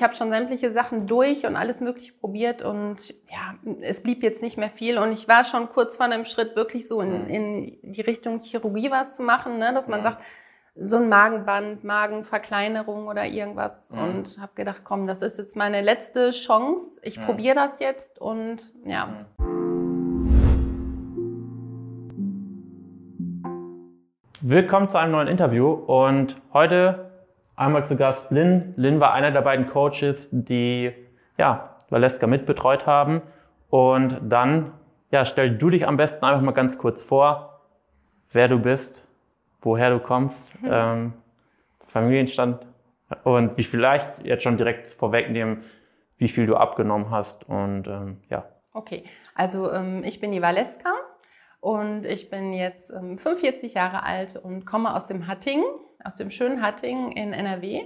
ich habe schon sämtliche Sachen durch und alles Mögliche probiert und ja, es blieb jetzt nicht mehr viel und ich war schon kurz vor einem Schritt wirklich so in, in die Richtung Chirurgie was zu machen, ne? dass man sagt, so ein Magenband, Magenverkleinerung oder irgendwas. Mhm. Und habe gedacht, komm, das ist jetzt meine letzte Chance. Ich mhm. probiere das jetzt und ja. Mhm. Willkommen zu einem neuen Interview und heute einmal zu Gast Lynn. Lynn war einer der beiden Coaches, die ja, Valeska mitbetreut haben. Und dann ja, stell du dich am besten einfach mal ganz kurz vor, wer du bist woher du kommst, mhm. ähm, Familienstand und wie vielleicht jetzt schon direkt vorwegnehmen, wie viel du abgenommen hast und ähm, ja. Okay, also ähm, ich bin die Valeska und ich bin jetzt ähm, 45 Jahre alt und komme aus dem Hattingen, aus dem schönen Hattingen in NRW.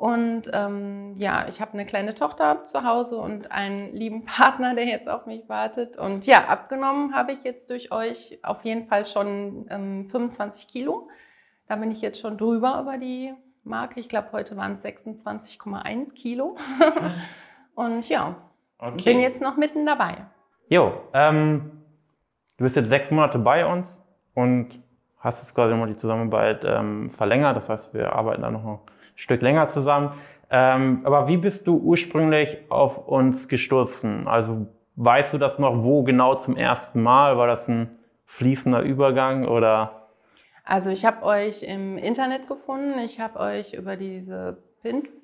Und ähm, ja, ich habe eine kleine Tochter zu Hause und einen lieben Partner, der jetzt auf mich wartet. Und ja, abgenommen habe ich jetzt durch euch auf jeden Fall schon ähm, 25 Kilo. Da bin ich jetzt schon drüber über die Marke. Ich glaube, heute waren es 26,1 Kilo. und ja, okay. bin jetzt noch mitten dabei. Jo, ähm, du bist jetzt sechs Monate bei uns und hast jetzt quasi nochmal die Zusammenarbeit ähm, verlängert. Das heißt, wir arbeiten da noch ein Stück länger zusammen. Ähm, aber wie bist du ursprünglich auf uns gestoßen? Also weißt du das noch, wo genau zum ersten Mal? War das ein fließender Übergang oder? Also ich habe euch im Internet gefunden. Ich habe euch über diese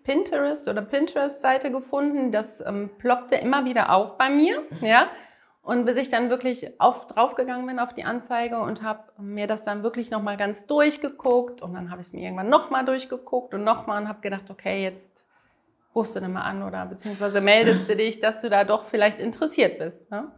Pinterest oder Pinterest-Seite gefunden. Das ähm, ploppte immer wieder auf bei mir. Ja. Und bis ich dann wirklich auf, draufgegangen bin auf die Anzeige und habe mir das dann wirklich nochmal ganz durchgeguckt und dann habe ich es mir irgendwann nochmal durchgeguckt und nochmal und habe gedacht, okay, jetzt rufst du dann mal an oder beziehungsweise meldest du dich, dass du da doch vielleicht interessiert bist. Ne?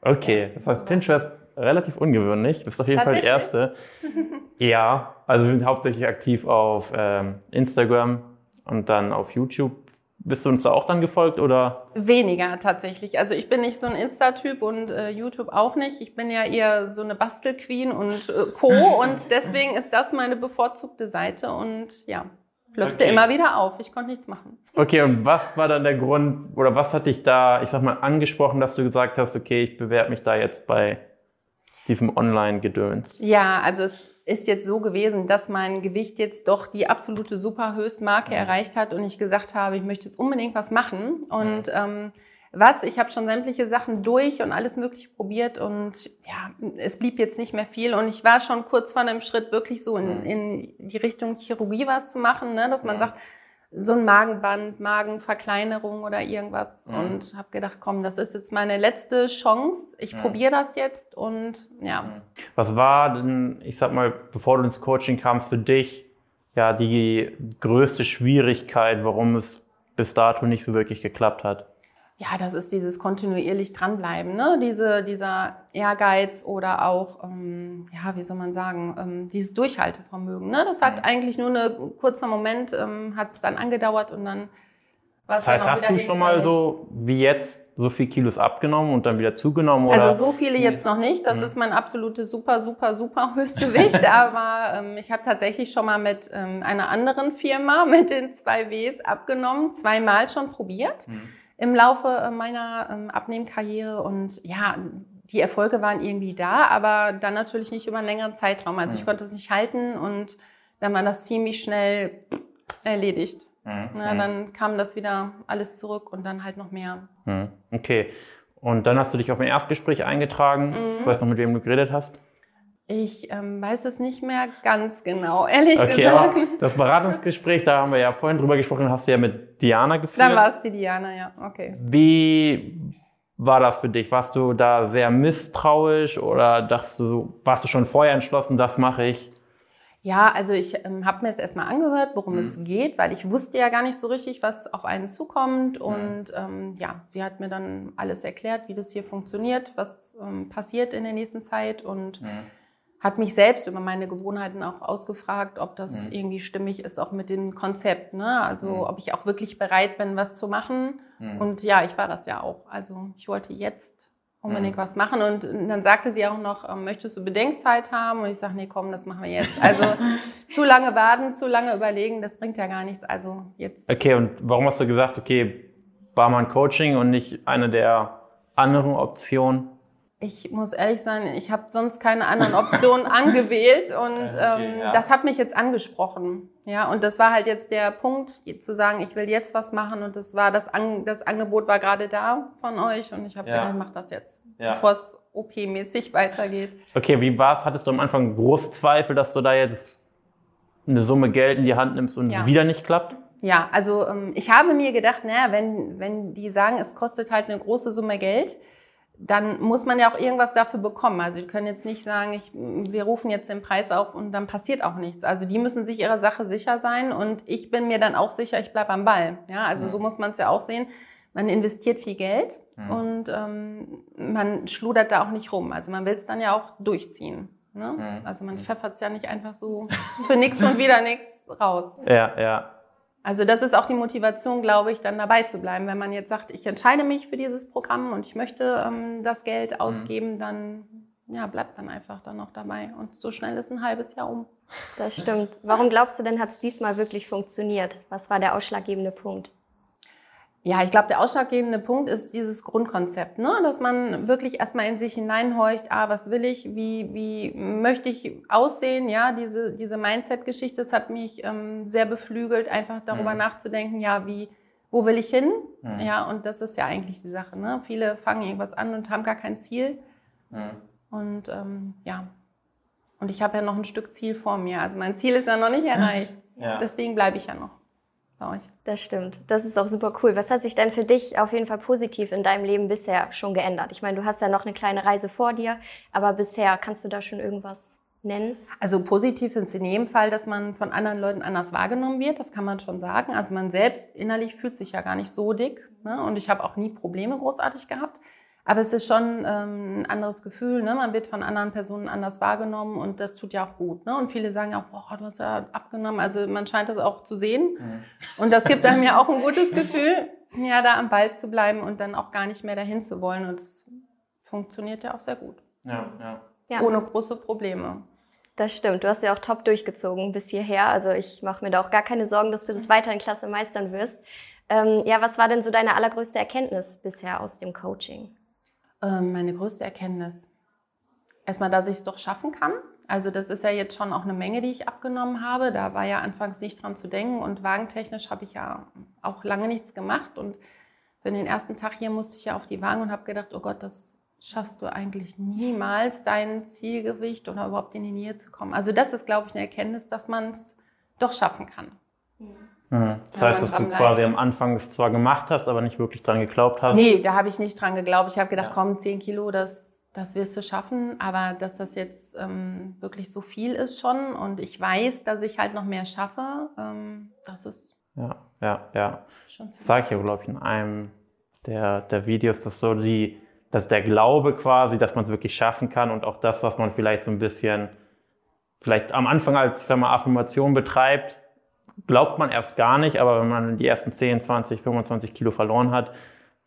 Okay, das heißt Pinterest relativ ungewöhnlich. Du bist auf jeden Fall die Erste. ja, also wir sind hauptsächlich aktiv auf ähm, Instagram und dann auf YouTube bist du uns da auch dann gefolgt oder? Weniger tatsächlich. Also ich bin nicht so ein Insta-Typ und äh, YouTube auch nicht. Ich bin ja eher so eine Bastelqueen und äh, Co. und deswegen ist das meine bevorzugte Seite und ja, plöppte okay. immer wieder auf. Ich konnte nichts machen. Okay, und was war dann der Grund oder was hat dich da, ich sag mal, angesprochen, dass du gesagt hast, okay, ich bewerbe mich da jetzt bei diesem Online-Gedöns? Ja, also es ist jetzt so gewesen, dass mein Gewicht jetzt doch die absolute Superhöchstmarke ja. erreicht hat und ich gesagt habe, ich möchte jetzt unbedingt was machen. Und ähm, was, ich habe schon sämtliche Sachen durch und alles Mögliche probiert und ja, es blieb jetzt nicht mehr viel. Und ich war schon kurz vor einem Schritt wirklich so in, in die Richtung Chirurgie was zu machen, ne? dass man ja. sagt, so ein Magenband, Magenverkleinerung oder irgendwas mhm. und habe gedacht, komm, das ist jetzt meine letzte Chance. Ich mhm. probiere das jetzt und ja. Mhm. Was war denn, ich sag mal, bevor du ins Coaching kamst, für dich ja die größte Schwierigkeit, warum es bis dato nicht so wirklich geklappt hat? Ja, das ist dieses kontinuierlich dranbleiben, ne? Diese, dieser Ehrgeiz oder auch, ähm, ja, wie soll man sagen, ähm, dieses Durchhaltevermögen. Ne? Das hat mhm. eigentlich nur einen kurzen Moment, ähm, hat es dann angedauert und dann war es Das heißt, hast du schon mal so wie jetzt so viel Kilos abgenommen und dann wieder zugenommen? Oder? Also so viele jetzt noch nicht. Das mhm. ist mein absolutes super, super, super Höchstgewicht. aber ähm, ich habe tatsächlich schon mal mit ähm, einer anderen Firma mit den zwei Ws abgenommen, zweimal schon probiert. Mhm im Laufe äh, meiner ähm, Abnehmkarriere und ja, die Erfolge waren irgendwie da, aber dann natürlich nicht über einen längeren Zeitraum. Also mhm. ich konnte es nicht halten und dann war das ziemlich schnell erledigt. Mhm. Na, mhm. dann kam das wieder alles zurück und dann halt noch mehr. Mhm. Okay. Und dann hast du dich auf ein Erstgespräch eingetragen. Mhm. Weißt du noch, mit wem du geredet hast? Ich ähm, weiß es nicht mehr ganz genau, ehrlich okay, gesagt. Aber das Beratungsgespräch, da haben wir ja vorhin drüber gesprochen, hast du ja mit Diana geführt. Dann war es die Diana, ja, okay. Wie war das für dich? Warst du da sehr misstrauisch oder dachtest du, warst du schon vorher entschlossen, das mache ich? Ja, also ich ähm, habe mir es erstmal angehört, worum mhm. es geht, weil ich wusste ja gar nicht so richtig, was auf einen zukommt. Mhm. Und ähm, ja, sie hat mir dann alles erklärt, wie das hier funktioniert, was ähm, passiert in der nächsten Zeit und mhm hat mich selbst über meine Gewohnheiten auch ausgefragt, ob das mhm. irgendwie stimmig ist, auch mit dem Konzept. Ne? Also mhm. ob ich auch wirklich bereit bin, was zu machen. Mhm. Und ja, ich war das ja auch. Also ich wollte jetzt unbedingt was machen. Und dann sagte sie auch noch, ähm, möchtest du Bedenkzeit haben? Und ich sage, nee, komm, das machen wir jetzt. Also zu lange warten, zu lange überlegen, das bringt ja gar nichts. Also jetzt. Okay, und warum hast du gesagt, okay, Barmann Coaching und nicht eine der anderen Optionen? Ich muss ehrlich sein, ich habe sonst keine anderen Optionen angewählt und okay, ähm, ja. das hat mich jetzt angesprochen. Ja, und das war halt jetzt der Punkt, zu sagen, ich will jetzt was machen und das war das, An das Angebot war gerade da von euch und ich habe ja. gedacht, ich mach das jetzt, ja. bevor es OP-mäßig weitergeht. Okay, wie war's? Hattest du am Anfang große Zweifel, dass du da jetzt eine Summe Geld in die Hand nimmst und es wieder nicht klappt? Ja, also ähm, ich habe mir gedacht, naja, wenn, wenn die sagen, es kostet halt eine große Summe Geld, dann muss man ja auch irgendwas dafür bekommen. Also die können jetzt nicht sagen, ich, wir rufen jetzt den Preis auf und dann passiert auch nichts. Also die müssen sich ihrer Sache sicher sein und ich bin mir dann auch sicher, ich bleibe am Ball. Ja, also mhm. so muss man es ja auch sehen. Man investiert viel Geld mhm. und ähm, man schludert da auch nicht rum. Also man will es dann ja auch durchziehen. Ne? Mhm. Also man pfeffert es ja nicht einfach so für nichts und wieder nichts raus. Ja, ja. Also das ist auch die Motivation, glaube ich, dann dabei zu bleiben. Wenn man jetzt sagt, ich entscheide mich für dieses Programm und ich möchte ähm, das Geld mhm. ausgeben, mhm. dann ja, bleibt man einfach dann noch dabei. Und so schnell ist ein halbes Jahr um. Das stimmt. Warum glaubst du denn, hat es diesmal wirklich funktioniert? Was war der ausschlaggebende Punkt? Ja, ich glaube, der ausschlaggebende Punkt ist dieses Grundkonzept, ne? dass man wirklich erstmal in sich hineinhorcht, ah, was will ich, wie, wie möchte ich aussehen, ja, diese, diese Mindset-Geschichte, das hat mich ähm, sehr beflügelt, einfach darüber mhm. nachzudenken, ja, wie, wo will ich hin, mhm. ja, und das ist ja eigentlich die Sache, ne? viele fangen irgendwas an und haben gar kein Ziel mhm. und ähm, ja, und ich habe ja noch ein Stück Ziel vor mir, also mein Ziel ist ja noch nicht erreicht, ja. deswegen bleibe ich ja noch bei euch. Das stimmt. Das ist auch super cool. Was hat sich denn für dich auf jeden Fall positiv in deinem Leben bisher schon geändert? Ich meine, du hast ja noch eine kleine Reise vor dir, aber bisher kannst du da schon irgendwas nennen? Also positiv ist in jedem Fall, dass man von anderen Leuten anders wahrgenommen wird. Das kann man schon sagen. Also man selbst innerlich fühlt sich ja gar nicht so dick. Ne? Und ich habe auch nie Probleme großartig gehabt. Aber es ist schon ähm, ein anderes Gefühl. Ne? Man wird von anderen Personen anders wahrgenommen und das tut ja auch gut. Ne? Und viele sagen ja auch, boah, du hast ja abgenommen. Also man scheint das auch zu sehen. Mhm. Und das gibt einem ja auch ein gutes Gefühl, ja, da am Ball zu bleiben und dann auch gar nicht mehr dahin zu wollen. Und es funktioniert ja auch sehr gut. Ja, ja. ja. Ohne große Probleme. Das stimmt. Du hast ja auch top durchgezogen bis hierher. Also ich mache mir da auch gar keine Sorgen, dass du das weiter in Klasse meistern wirst. Ähm, ja, was war denn so deine allergrößte Erkenntnis bisher aus dem Coaching? Ähm, meine größte Erkenntnis. Erstmal, dass ich es doch schaffen kann. Also das ist ja jetzt schon auch eine Menge, die ich abgenommen habe. Da war ja anfangs nicht dran zu denken und wagentechnisch habe ich ja auch lange nichts gemacht. Und für den ersten Tag hier musste ich ja auf die Waage und habe gedacht, oh Gott, das schaffst du eigentlich niemals, dein Zielgewicht oder überhaupt in die Nähe zu kommen. Also das ist, glaube ich, eine Erkenntnis, dass man es doch schaffen kann. Mhm. Mhm. Das heißt, dass du quasi am Anfang es zwar gemacht hast, aber nicht wirklich dran geglaubt hast? Nee, da habe ich nicht dran geglaubt. Ich habe gedacht, ja. komm, 10 Kilo, das, das wirst du schaffen. Aber dass das jetzt ähm, wirklich so viel ist schon und ich weiß, dass ich halt noch mehr schaffe, ähm, das ist. Ja, ja, ja. Schon Sag ich ja, glaube ich, in einem der, der Videos, dass so die, dass der Glaube quasi, dass man es wirklich schaffen kann und auch das, was man vielleicht so ein bisschen, vielleicht am Anfang als, ich sag mal, Affirmation betreibt, glaubt man erst gar nicht, aber wenn man die ersten 10, 20, 25 Kilo verloren hat,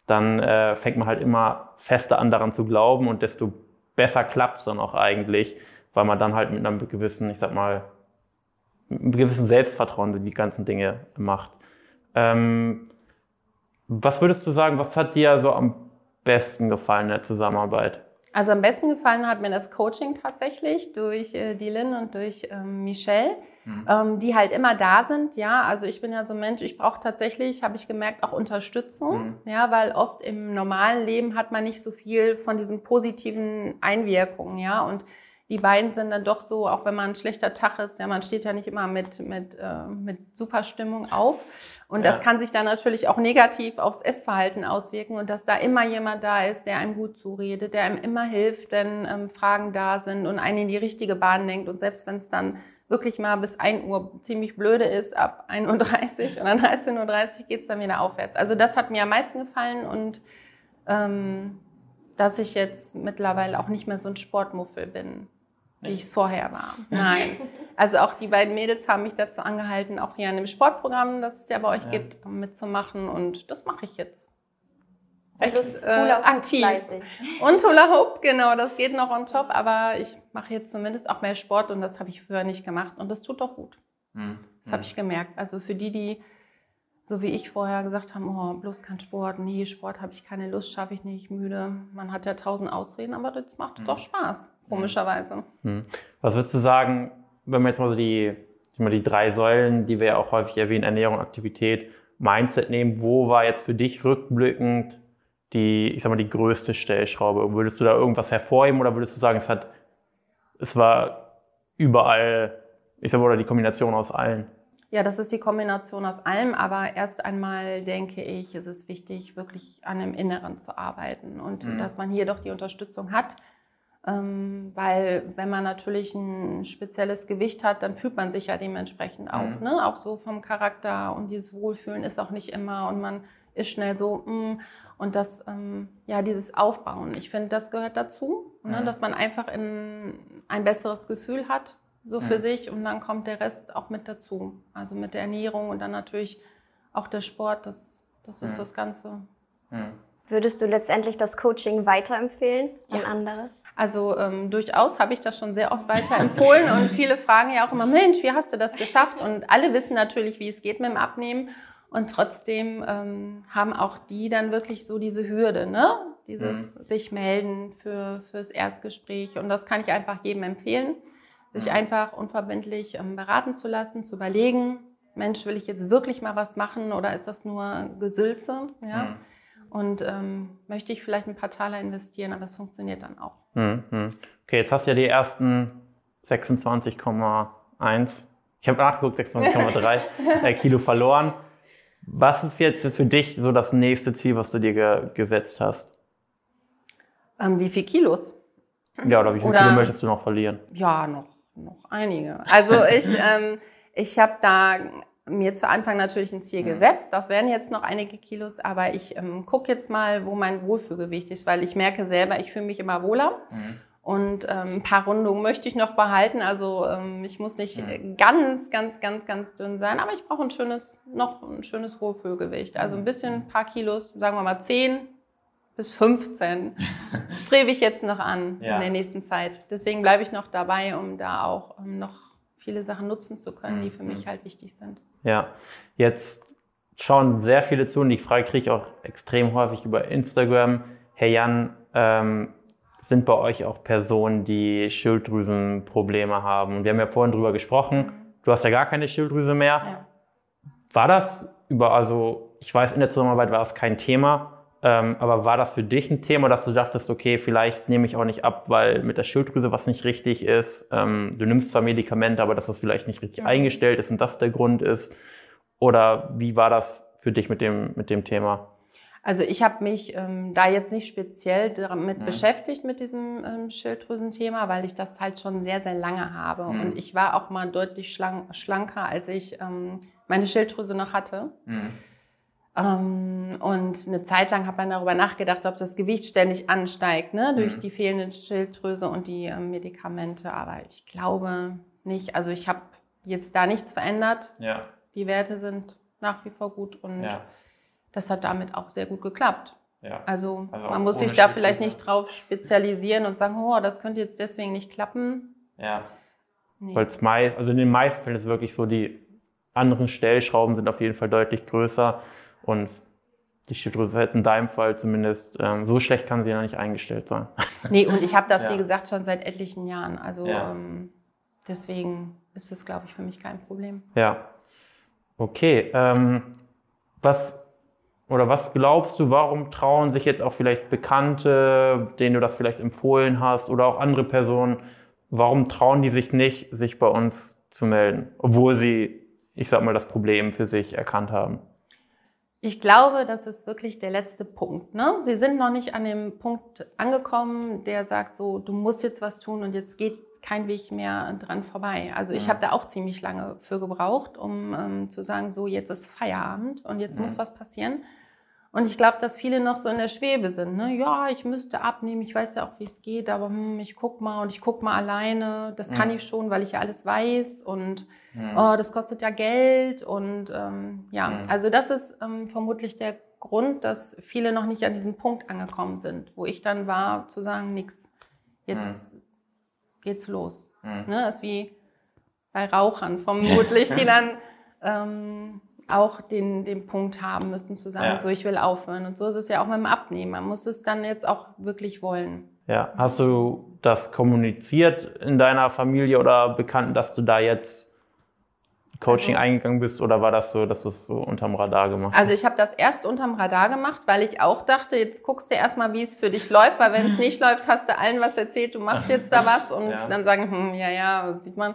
dann äh, fängt man halt immer fester an daran zu glauben und desto besser klappt es dann auch eigentlich, weil man dann halt mit einem gewissen, ich sag mal, einem gewissen Selbstvertrauen die ganzen Dinge macht. Ähm, was würdest du sagen, was hat dir so am besten gefallen in der Zusammenarbeit? Also am besten gefallen hat mir das Coaching tatsächlich durch äh, Dylan und durch ähm, Michelle mhm. ähm, die halt immer da sind. Ja, also ich bin ja so ein Mensch, ich brauche tatsächlich, habe ich gemerkt, auch Unterstützung. Mhm. Ja, weil oft im normalen Leben hat man nicht so viel von diesen positiven Einwirkungen. Ja, und die beiden sind dann doch so, auch wenn man ein schlechter Tag ist, ja, man steht ja nicht immer mit, mit, äh, mit super Stimmung auf. Und ja. das kann sich dann natürlich auch negativ aufs Essverhalten auswirken und dass da immer jemand da ist, der einem gut zuredet, der einem immer hilft, wenn ähm, Fragen da sind und einen in die richtige Bahn lenkt. Und selbst wenn es dann wirklich mal bis 1 Uhr ziemlich blöde ist, ab 1.30 Uhr und dann 13.30 Uhr geht es dann wieder aufwärts. Also das hat mir am meisten gefallen und ähm, dass ich jetzt mittlerweile auch nicht mehr so ein Sportmuffel bin, wie ich es vorher war. Nein. Also auch die beiden Mädels haben mich dazu angehalten, auch hier an dem Sportprogramm, das es ja bei euch ja. gibt, mitzumachen und das mache ich jetzt. recht äh, aktiv. Und Hula Hoop, genau, das geht noch on top, aber ich mache jetzt zumindest auch mehr Sport und das habe ich früher nicht gemacht und das tut doch gut. Mhm. Das habe hm. ich gemerkt. Also für die, die so wie ich vorher gesagt haben, oh, bloß kein Sport, nee, Sport habe ich keine Lust, schaffe ich nicht, müde. Man hat ja tausend Ausreden, aber das macht mhm. doch Spaß, komischerweise. Mhm. Was würdest du sagen, wenn wir jetzt mal so die, die drei Säulen, die wir ja auch häufig erwähnen, Ernährung, Aktivität, Mindset nehmen, wo war jetzt für dich rückblickend die, ich sag mal, die größte Stellschraube? Würdest du da irgendwas hervorheben oder würdest du sagen, es hat, es war überall, ich sag mal, oder die Kombination aus allen? Ja, das ist die Kombination aus allem, aber erst einmal denke ich, ist es wichtig, wirklich an dem Inneren zu arbeiten und mhm. dass man hier doch die Unterstützung hat. Ähm, weil wenn man natürlich ein spezielles Gewicht hat, dann fühlt man sich ja dementsprechend auch. Mhm. Ne? Auch so vom Charakter und dieses Wohlfühlen ist auch nicht immer und man ist schnell so, mm, und das, ähm, ja, dieses Aufbauen. Ich finde, das gehört dazu, ne? Mhm. dass man einfach in ein besseres Gefühl hat so für mhm. sich und dann kommt der Rest auch mit dazu. Also mit der Ernährung und dann natürlich auch der Sport, das, das ist mhm. das Ganze. Mhm. Würdest du letztendlich das Coaching weiterempfehlen an ja. andere? Also ähm, durchaus habe ich das schon sehr oft weiterempfohlen und viele fragen ja auch immer, Mensch, wie hast du das geschafft? Und alle wissen natürlich, wie es geht mit dem Abnehmen. Und trotzdem ähm, haben auch die dann wirklich so diese Hürde, ne? Dieses mhm. sich melden für, fürs Erstgespräch. Und das kann ich einfach jedem empfehlen sich mhm. einfach unverbindlich ähm, beraten zu lassen, zu überlegen, Mensch, will ich jetzt wirklich mal was machen oder ist das nur Gesülze? Ja? Mhm. Und ähm, möchte ich vielleicht ein paar Taler investieren, aber es funktioniert dann auch. Mhm. Okay, jetzt hast du ja die ersten 26,1, ich habe nachgeguckt, 26,3 äh, Kilo verloren. Was ist jetzt für dich so das nächste Ziel, was du dir ge gesetzt hast? Ähm, wie viel Kilos? Ja, oder wie viel oder, Kilo möchtest du noch verlieren? Ja, noch noch einige. Also ich, ähm, ich habe da mir zu Anfang natürlich ein Ziel mhm. gesetzt. Das wären jetzt noch einige Kilos, aber ich ähm, gucke jetzt mal, wo mein Wohlfühlgewicht ist, weil ich merke selber, ich fühle mich immer wohler. Mhm. Und ähm, ein paar Rundungen möchte ich noch behalten. Also ähm, ich muss nicht mhm. ganz, ganz, ganz, ganz dünn sein, aber ich brauche ein schönes, noch ein schönes Wohlfühlgewicht. Also ein bisschen, ein paar Kilos, sagen wir mal 10, bis 15 strebe ich jetzt noch an ja. in der nächsten Zeit. Deswegen bleibe ich noch dabei, um da auch um noch viele Sachen nutzen zu können, die für mich mhm. halt wichtig sind. Ja, jetzt schauen sehr viele zu und die Frage kriege ich auch extrem häufig über Instagram. Herr Jan, ähm, sind bei euch auch Personen, die Schilddrüsenprobleme haben? Wir haben ja vorhin drüber gesprochen. Du hast ja gar keine Schilddrüse mehr. Ja. War das über, also ich weiß, in der Zusammenarbeit war das kein Thema. Ähm, aber war das für dich ein Thema, dass du dachtest, okay, vielleicht nehme ich auch nicht ab, weil mit der Schilddrüse was nicht richtig ist? Ähm, du nimmst zwar Medikamente, aber dass das vielleicht nicht richtig eingestellt ist und das der Grund ist? Oder wie war das für dich mit dem, mit dem Thema? Also ich habe mich ähm, da jetzt nicht speziell damit mhm. beschäftigt mit diesem ähm, Schilddrüsenthema, weil ich das halt schon sehr, sehr lange habe. Mhm. Und ich war auch mal deutlich schlank, schlanker, als ich ähm, meine Schilddrüse noch hatte. Mhm. Ähm, und eine Zeit lang hat man darüber nachgedacht, ob das Gewicht ständig ansteigt, ne, durch mhm. die fehlende Schilddrüse und die äh, Medikamente. Aber ich glaube nicht. Also ich habe jetzt da nichts verändert. Ja. Die Werte sind nach wie vor gut und ja. das hat damit auch sehr gut geklappt. Ja. Also, also man muss sich da vielleicht nicht drauf spezialisieren und sagen, oh, das könnte jetzt deswegen nicht klappen. Ja. Nee. Weil es meist, also in den meisten Fällen ist es wirklich so, die anderen Stellschrauben sind auf jeden Fall deutlich größer. Und die Schilddrüse hat in deinem Fall zumindest, ähm, so schlecht kann sie ja nicht eingestellt sein. Nee, und ich habe das, ja. wie gesagt, schon seit etlichen Jahren. Also ja. ähm, deswegen ist es, glaube ich, für mich kein Problem. Ja. Okay. Ähm, was oder was glaubst du, warum trauen sich jetzt auch vielleicht Bekannte, denen du das vielleicht empfohlen hast, oder auch andere Personen, warum trauen die sich nicht, sich bei uns zu melden, obwohl sie, ich sag mal, das Problem für sich erkannt haben? Ich glaube, das ist wirklich der letzte Punkt. Ne? Sie sind noch nicht an dem Punkt angekommen, der sagt so, du musst jetzt was tun und jetzt geht kein Weg mehr dran vorbei. Also ich mhm. habe da auch ziemlich lange für gebraucht, um ähm, zu sagen, so jetzt ist Feierabend und jetzt mhm. muss was passieren. Und ich glaube, dass viele noch so in der Schwebe sind. Ne? Ja, ich müsste abnehmen, ich weiß ja auch, wie es geht, aber hm, ich guck mal und ich guck mal alleine. Das mhm. kann ich schon, weil ich ja alles weiß und mhm. oh, das kostet ja Geld. Und ähm, ja, mhm. also das ist ähm, vermutlich der Grund, dass viele noch nicht an diesem Punkt angekommen sind, wo ich dann war, zu sagen, nix, jetzt mhm. geht's los. Mhm. Ne, das ist wie bei Rauchern vermutlich, die dann ähm, auch den, den Punkt haben müssen, zu sagen, ja. so ich will aufhören. Und so ist es ja auch mit dem Abnehmen. Man muss es dann jetzt auch wirklich wollen. Ja, hast du das kommuniziert in deiner Familie oder Bekannten, dass du da jetzt Coaching also, eingegangen bist oder war das so, dass du es so unterm Radar gemacht hast? Also ich habe das erst unterm Radar gemacht, weil ich auch dachte, jetzt guckst du erstmal, wie es für dich läuft, weil wenn es nicht läuft, hast du allen was erzählt, du machst jetzt da was und ja. dann sagen, hm, ja, ja, sieht man.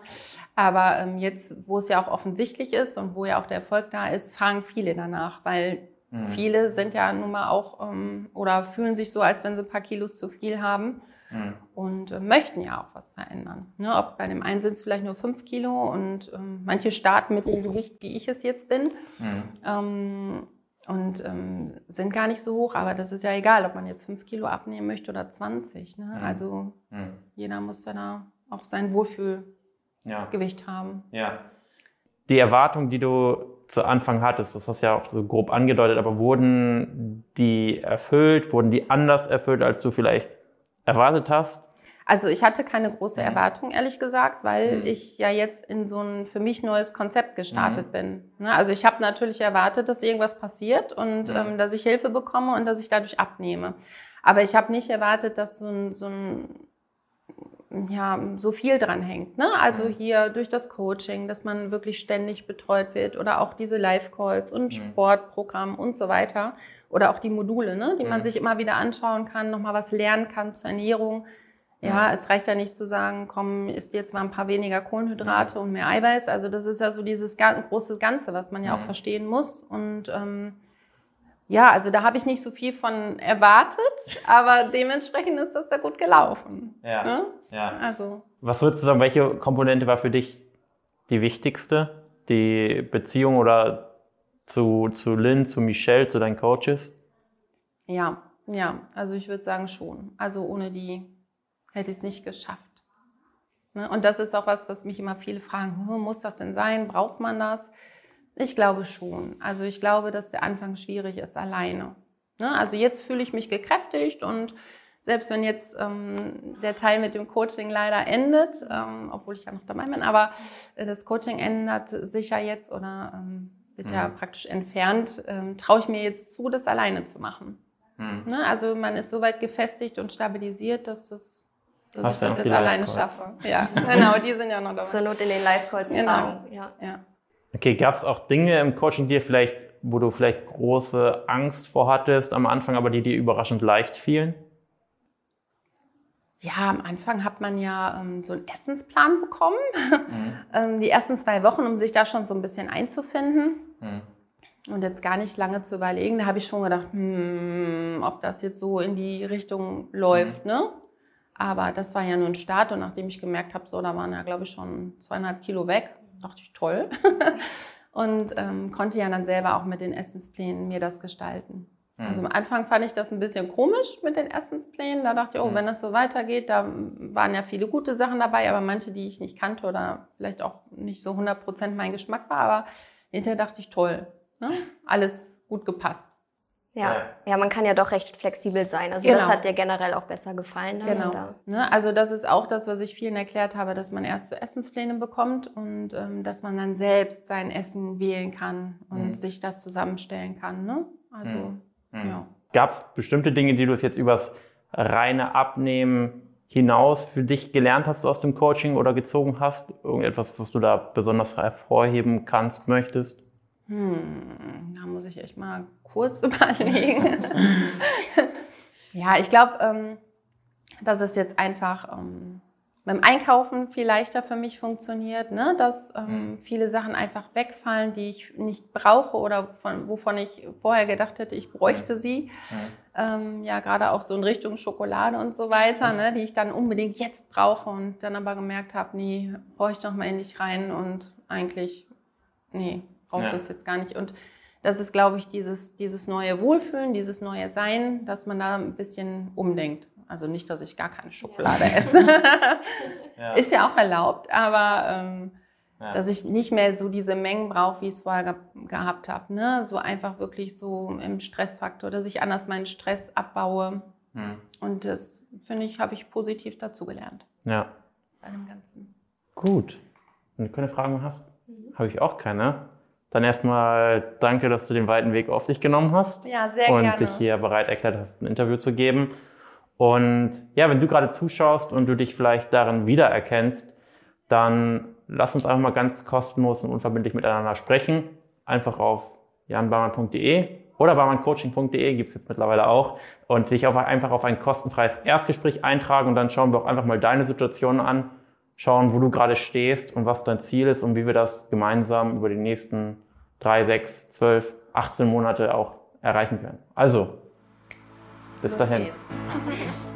Aber ähm, jetzt, wo es ja auch offensichtlich ist und wo ja auch der Erfolg da ist, fragen viele danach, weil mhm. viele sind ja nun mal auch ähm, oder fühlen sich so, als wenn sie ein paar Kilos zu viel haben. Mhm. Und äh, möchten ja auch was verändern. Ne, ob bei dem einen sind es vielleicht nur fünf Kilo und ähm, manche starten mit dem Gewicht, wie ich es jetzt bin. Mhm. Ähm, und ähm, sind gar nicht so hoch, aber das ist ja egal, ob man jetzt fünf Kilo abnehmen möchte oder 20. Ne? Mhm. Also mhm. jeder muss ja da auch sein Wohlfühlgewicht ja. haben. Ja. Die Erwartung, die du zu Anfang hattest, das hast du ja auch so grob angedeutet, aber wurden die erfüllt, wurden die anders erfüllt, als du vielleicht erwartet hast? Also ich hatte keine große mhm. Erwartung, ehrlich gesagt, weil mhm. ich ja jetzt in so ein für mich neues Konzept gestartet mhm. bin. Ne, also ich habe natürlich erwartet, dass irgendwas passiert und mhm. ähm, dass ich Hilfe bekomme und dass ich dadurch abnehme. Aber ich habe nicht erwartet, dass so ein, so ein ja, so viel dran hängt. Ne? Also mhm. hier durch das Coaching, dass man wirklich ständig betreut wird oder auch diese Live-Calls und mhm. Sportprogramm und so weiter oder auch die Module, ne? die man sich immer wieder anschauen kann, nochmal was lernen kann zur Ernährung. Ja, es reicht ja nicht zu sagen, komm, isst jetzt mal ein paar weniger Kohlenhydrate und mehr Eiweiß. Also das ist ja so dieses große Ganze, was man ja auch verstehen muss. Und ähm, ja, also da habe ich nicht so viel von erwartet, aber dementsprechend ist das ja gut gelaufen. Ja. Ne? ja. Also. Was würdest du sagen, welche Komponente war für dich die wichtigste? Die Beziehung oder zu, zu Lynn, zu Michelle, zu deinen Coaches? Ja, ja, also ich würde sagen schon. Also ohne die hätte ich es nicht geschafft. Ne? Und das ist auch was, was mich immer viele fragen, hm, muss das denn sein? Braucht man das? Ich glaube schon. Also ich glaube, dass der Anfang schwierig ist alleine. Ne? Also jetzt fühle ich mich gekräftigt und selbst wenn jetzt ähm, der Teil mit dem Coaching leider endet, ähm, obwohl ich ja noch dabei bin, aber äh, das Coaching ändert sich ja jetzt oder ähm, wird mhm. ja praktisch entfernt, ähm, traue ich mir jetzt zu, das alleine zu machen. Mhm. Ne? Also man ist so weit gefestigt und stabilisiert, dass, das, dass Hast ich das jetzt alleine schaffe. Ja, genau, die sind ja noch dabei. Zur Not in den Live-Calls genau. Ja. ja. Okay, gab es auch Dinge im Coaching, die vielleicht, wo du vielleicht große Angst vor hattest am Anfang, aber die dir überraschend leicht fielen? Ja, am Anfang hat man ja ähm, so einen Essensplan bekommen. Mhm. ähm, die ersten zwei Wochen, um sich da schon so ein bisschen einzufinden. Mhm. Und jetzt gar nicht lange zu überlegen, da habe ich schon gedacht, hm, ob das jetzt so in die Richtung läuft. Mhm. Ne? Aber das war ja nur ein Start und nachdem ich gemerkt habe, so, da waren ja, glaube ich, schon zweieinhalb Kilo weg, dachte ich, toll. und ähm, konnte ja dann selber auch mit den Essensplänen mir das gestalten. Mhm. Also am Anfang fand ich das ein bisschen komisch mit den Essensplänen. Da dachte ich, oh, mhm. wenn das so weitergeht, da waren ja viele gute Sachen dabei, aber manche, die ich nicht kannte oder vielleicht auch nicht so 100% mein Geschmack war. Aber hinterher dachte ich, toll, ne? alles gut gepasst. Ja. ja, man kann ja doch recht flexibel sein. Also genau. das hat dir generell auch besser gefallen. Dann, genau. Ne? Also das ist auch das, was ich vielen erklärt habe, dass man erst so Essenspläne bekommt und ähm, dass man dann selbst sein Essen wählen kann und mhm. sich das zusammenstellen kann. Ne? Also mhm. mhm. ja. Gab es bestimmte Dinge, die du jetzt übers reine Abnehmen hinaus für dich gelernt hast aus dem Coaching oder gezogen hast? Irgendetwas, was du da besonders hervorheben kannst, möchtest? Hm, da muss ich echt mal kurz überlegen. ja, ich glaube, ähm, dass es jetzt einfach ähm, beim Einkaufen viel leichter für mich funktioniert, ne? dass ähm, mhm. viele Sachen einfach wegfallen, die ich nicht brauche oder von, wovon ich vorher gedacht hätte, ich bräuchte mhm. sie. Mhm. Ähm, ja, gerade auch so in Richtung Schokolade und so weiter, ne? die ich dann unbedingt jetzt brauche und dann aber gemerkt habe, nee, brauche ich noch mal in dich rein und eigentlich, nee, brauche ich ja. das jetzt gar nicht. Und das ist, glaube ich, dieses, dieses neue Wohlfühlen, dieses neue Sein, dass man da ein bisschen umdenkt. Also nicht, dass ich gar keine Schokolade esse. ja. Ist ja auch erlaubt, aber ähm, Ja. Dass ich nicht mehr so diese Mengen brauche, wie ich es vorher ge gehabt habe. Ne? So einfach wirklich so im Stressfaktor, dass ich anders meinen Stress abbaue. Mhm. Und das, finde ich, habe ich positiv dazugelernt. Ja. Bei dem Ganzen. Gut. Wenn du keine Fragen hast, mhm. habe ich auch keine. Dann erstmal danke, dass du den weiten Weg auf dich genommen hast. Ja, sehr und gerne. dich hier bereit erklärt hast, ein Interview zu geben. Und ja, wenn du gerade zuschaust und du dich vielleicht darin wiedererkennst, dann lass uns einfach mal ganz kostenlos und unverbindlich miteinander sprechen. Einfach auf janbarmann.de oder barmanncoaching.de gibt es jetzt mittlerweile auch und dich auf, einfach auf ein kostenfreies Erstgespräch eintragen und dann schauen wir auch einfach mal deine Situation an, schauen, wo du gerade stehst und was dein Ziel ist und wie wir das gemeinsam über die nächsten drei, sechs, zwölf, 18 Monate auch erreichen können. Also, bis Los dahin.